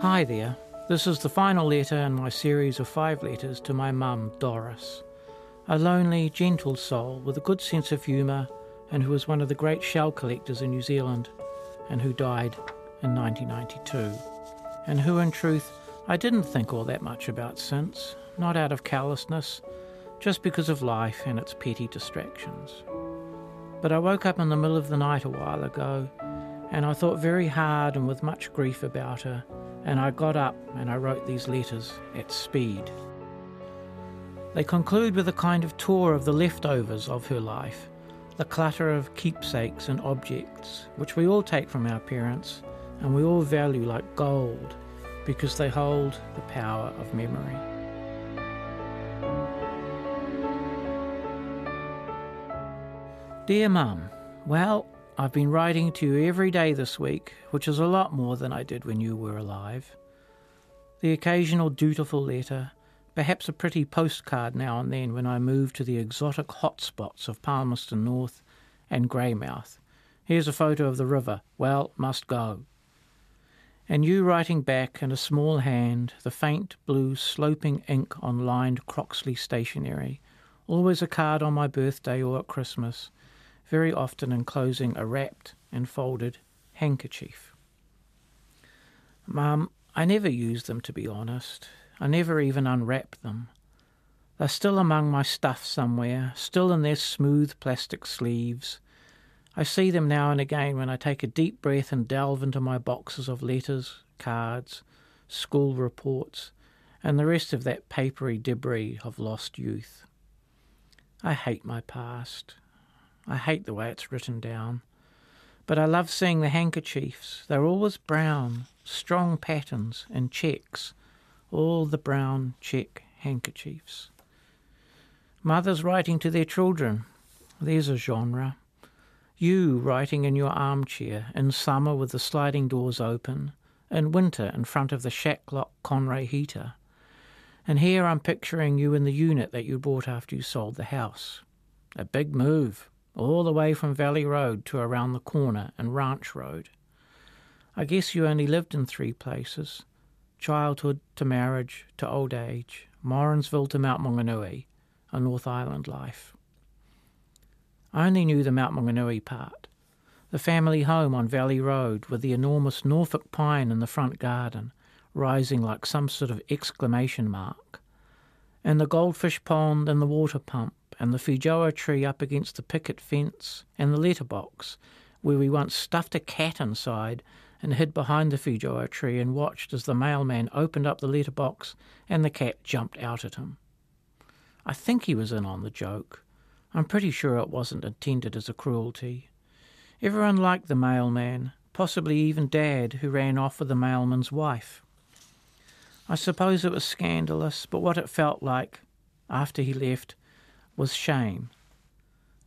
Hi there. This is the final letter in my series of five letters to my mum, Doris. A lonely, gentle soul with a good sense of humour and who was one of the great shell collectors in New Zealand and who died in 1992. And who, in truth, I didn't think all that much about since, not out of callousness, just because of life and its petty distractions. But I woke up in the middle of the night a while ago and I thought very hard and with much grief about her and I got up and I wrote these letters at speed. They conclude with a kind of tour of the leftovers of her life, the clutter of keepsakes and objects, which we all take from our parents and we all value like gold because they hold the power of memory. Dear Mum, well, I've been writing to you every day this week, which is a lot more than I did when you were alive. The occasional dutiful letter, perhaps a pretty postcard now and then when I move to the exotic hot spots of Palmerston North and Greymouth. Here's a photo of the river. Well, must go. And you writing back in a small hand, the faint blue sloping ink on lined Croxley stationery, always a card on my birthday or at Christmas very often enclosing a wrapped and folded handkerchief. Mum, I never use them to be honest. I never even unwrap them. They're still among my stuff somewhere, still in their smooth plastic sleeves. I see them now and again when I take a deep breath and delve into my boxes of letters, cards, school reports, and the rest of that papery debris of lost youth. I hate my past. I hate the way it's written down. But I love seeing the handkerchiefs. They're always brown, strong patterns and checks. All the brown check handkerchiefs. Mothers writing to their children. There's a genre. You writing in your armchair, in summer with the sliding doors open, in winter in front of the Shacklock Conray heater. And here I'm picturing you in the unit that you bought after you sold the house. A big move all the way from Valley Road to around the corner and Ranch Road. I guess you only lived in three places childhood to marriage to old age, Morrinsville to Mount Maunganui, a North Island life. I only knew the Mount Maunganui part, the family home on Valley Road with the enormous Norfolk pine in the front garden, rising like some sort of exclamation mark, and the goldfish pond and the water pump and the feijoa tree up against the picket fence, and the letterbox, where we once stuffed a cat inside and hid behind the feijoa tree and watched as the mailman opened up the letterbox and the cat jumped out at him. I think he was in on the joke. I'm pretty sure it wasn't intended as a cruelty. Everyone liked the mailman, possibly even Dad, who ran off with the mailman's wife. I suppose it was scandalous, but what it felt like, after he left, was shame.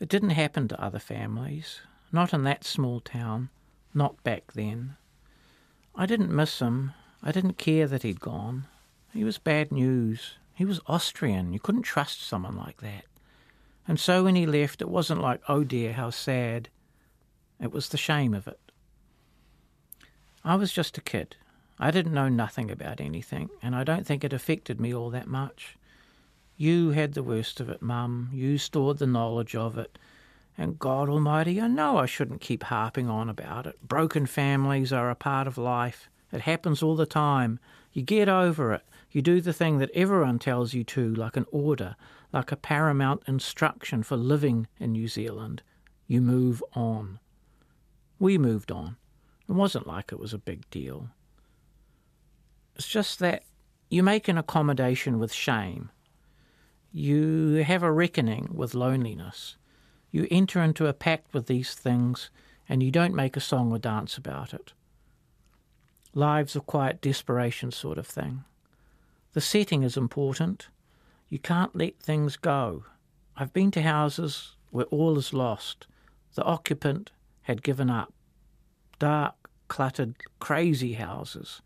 It didn't happen to other families, not in that small town, not back then. I didn't miss him. I didn't care that he'd gone. He was bad news. He was Austrian. You couldn't trust someone like that. And so when he left, it wasn't like, oh dear, how sad. It was the shame of it. I was just a kid. I didn't know nothing about anything, and I don't think it affected me all that much. You had the worst of it, Mum. You stored the knowledge of it. And God Almighty, I know I shouldn't keep harping on about it. Broken families are a part of life. It happens all the time. You get over it. You do the thing that everyone tells you to, like an order, like a paramount instruction for living in New Zealand. You move on. We moved on. It wasn't like it was a big deal. It's just that you make an accommodation with shame You have a reckoning with loneliness. You enter into a pact with these things and you don't make a song or dance about it. Lives of quiet desperation, sort of thing. The setting is important. You can't let things go. I've been to houses where all is lost. The occupant had given up. Dark, cluttered, crazy houses.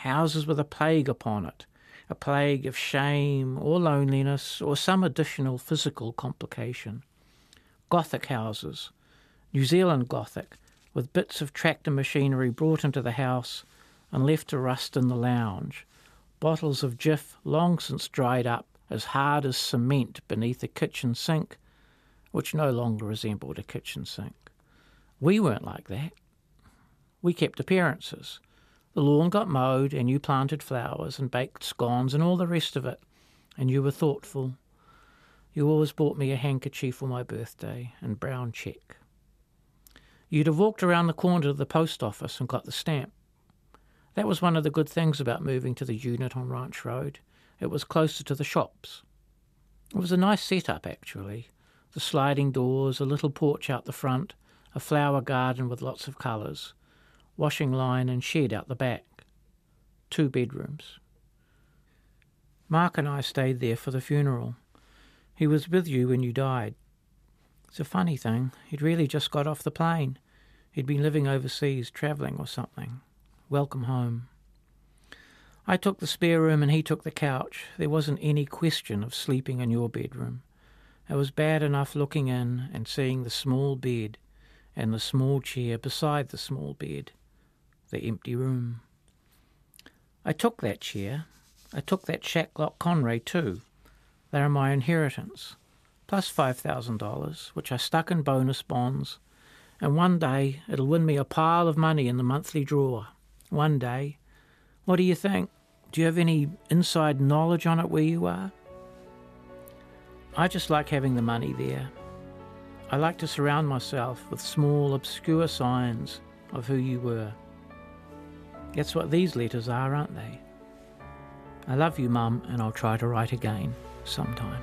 Houses with a plague upon it. A plague of shame or loneliness or some additional physical complication. Gothic houses. New Zealand Gothic, with bits of tractor machinery brought into the house and left to rust in the lounge. Bottles of Jif long since dried up as hard as cement beneath a kitchen sink, which no longer resembled a kitchen sink. We weren't like that. We kept appearances. The lawn got mowed, and you planted flowers and baked scones and all the rest of it, and you were thoughtful. You always bought me a handkerchief for my birthday and brown check. You'd have walked around the corner to the post office and got the stamp. That was one of the good things about moving to the unit on Ranch Road. It was closer to the shops. It was a nice setup, actually. The sliding doors, a little porch out the front, a flower garden with lots of colours, washing line and shed out the back. Two bedrooms. Mark and I stayed there for the funeral. He was with you when you died. It's a funny thing. He'd really just got off the plane. He'd been living overseas, travelling or something. Welcome home. I took the spare room and he took the couch. There wasn't any question of sleeping in your bedroom. It was bad enough looking in and seeing the small bed and the small chair beside the small bed, the empty room. I took that chair. I took that Shacklock Conray too. They are my inheritance, plus $5,000, which I stuck in bonus bonds, and one day it'll win me a pile of money in the monthly draw one day. What do you think? Do you have any inside knowledge on it where you are? I just like having the money there. I like to surround myself with small, obscure signs of who you were. That's what these letters are, aren't they? I love you, Mum, and I'll try to write again sometime.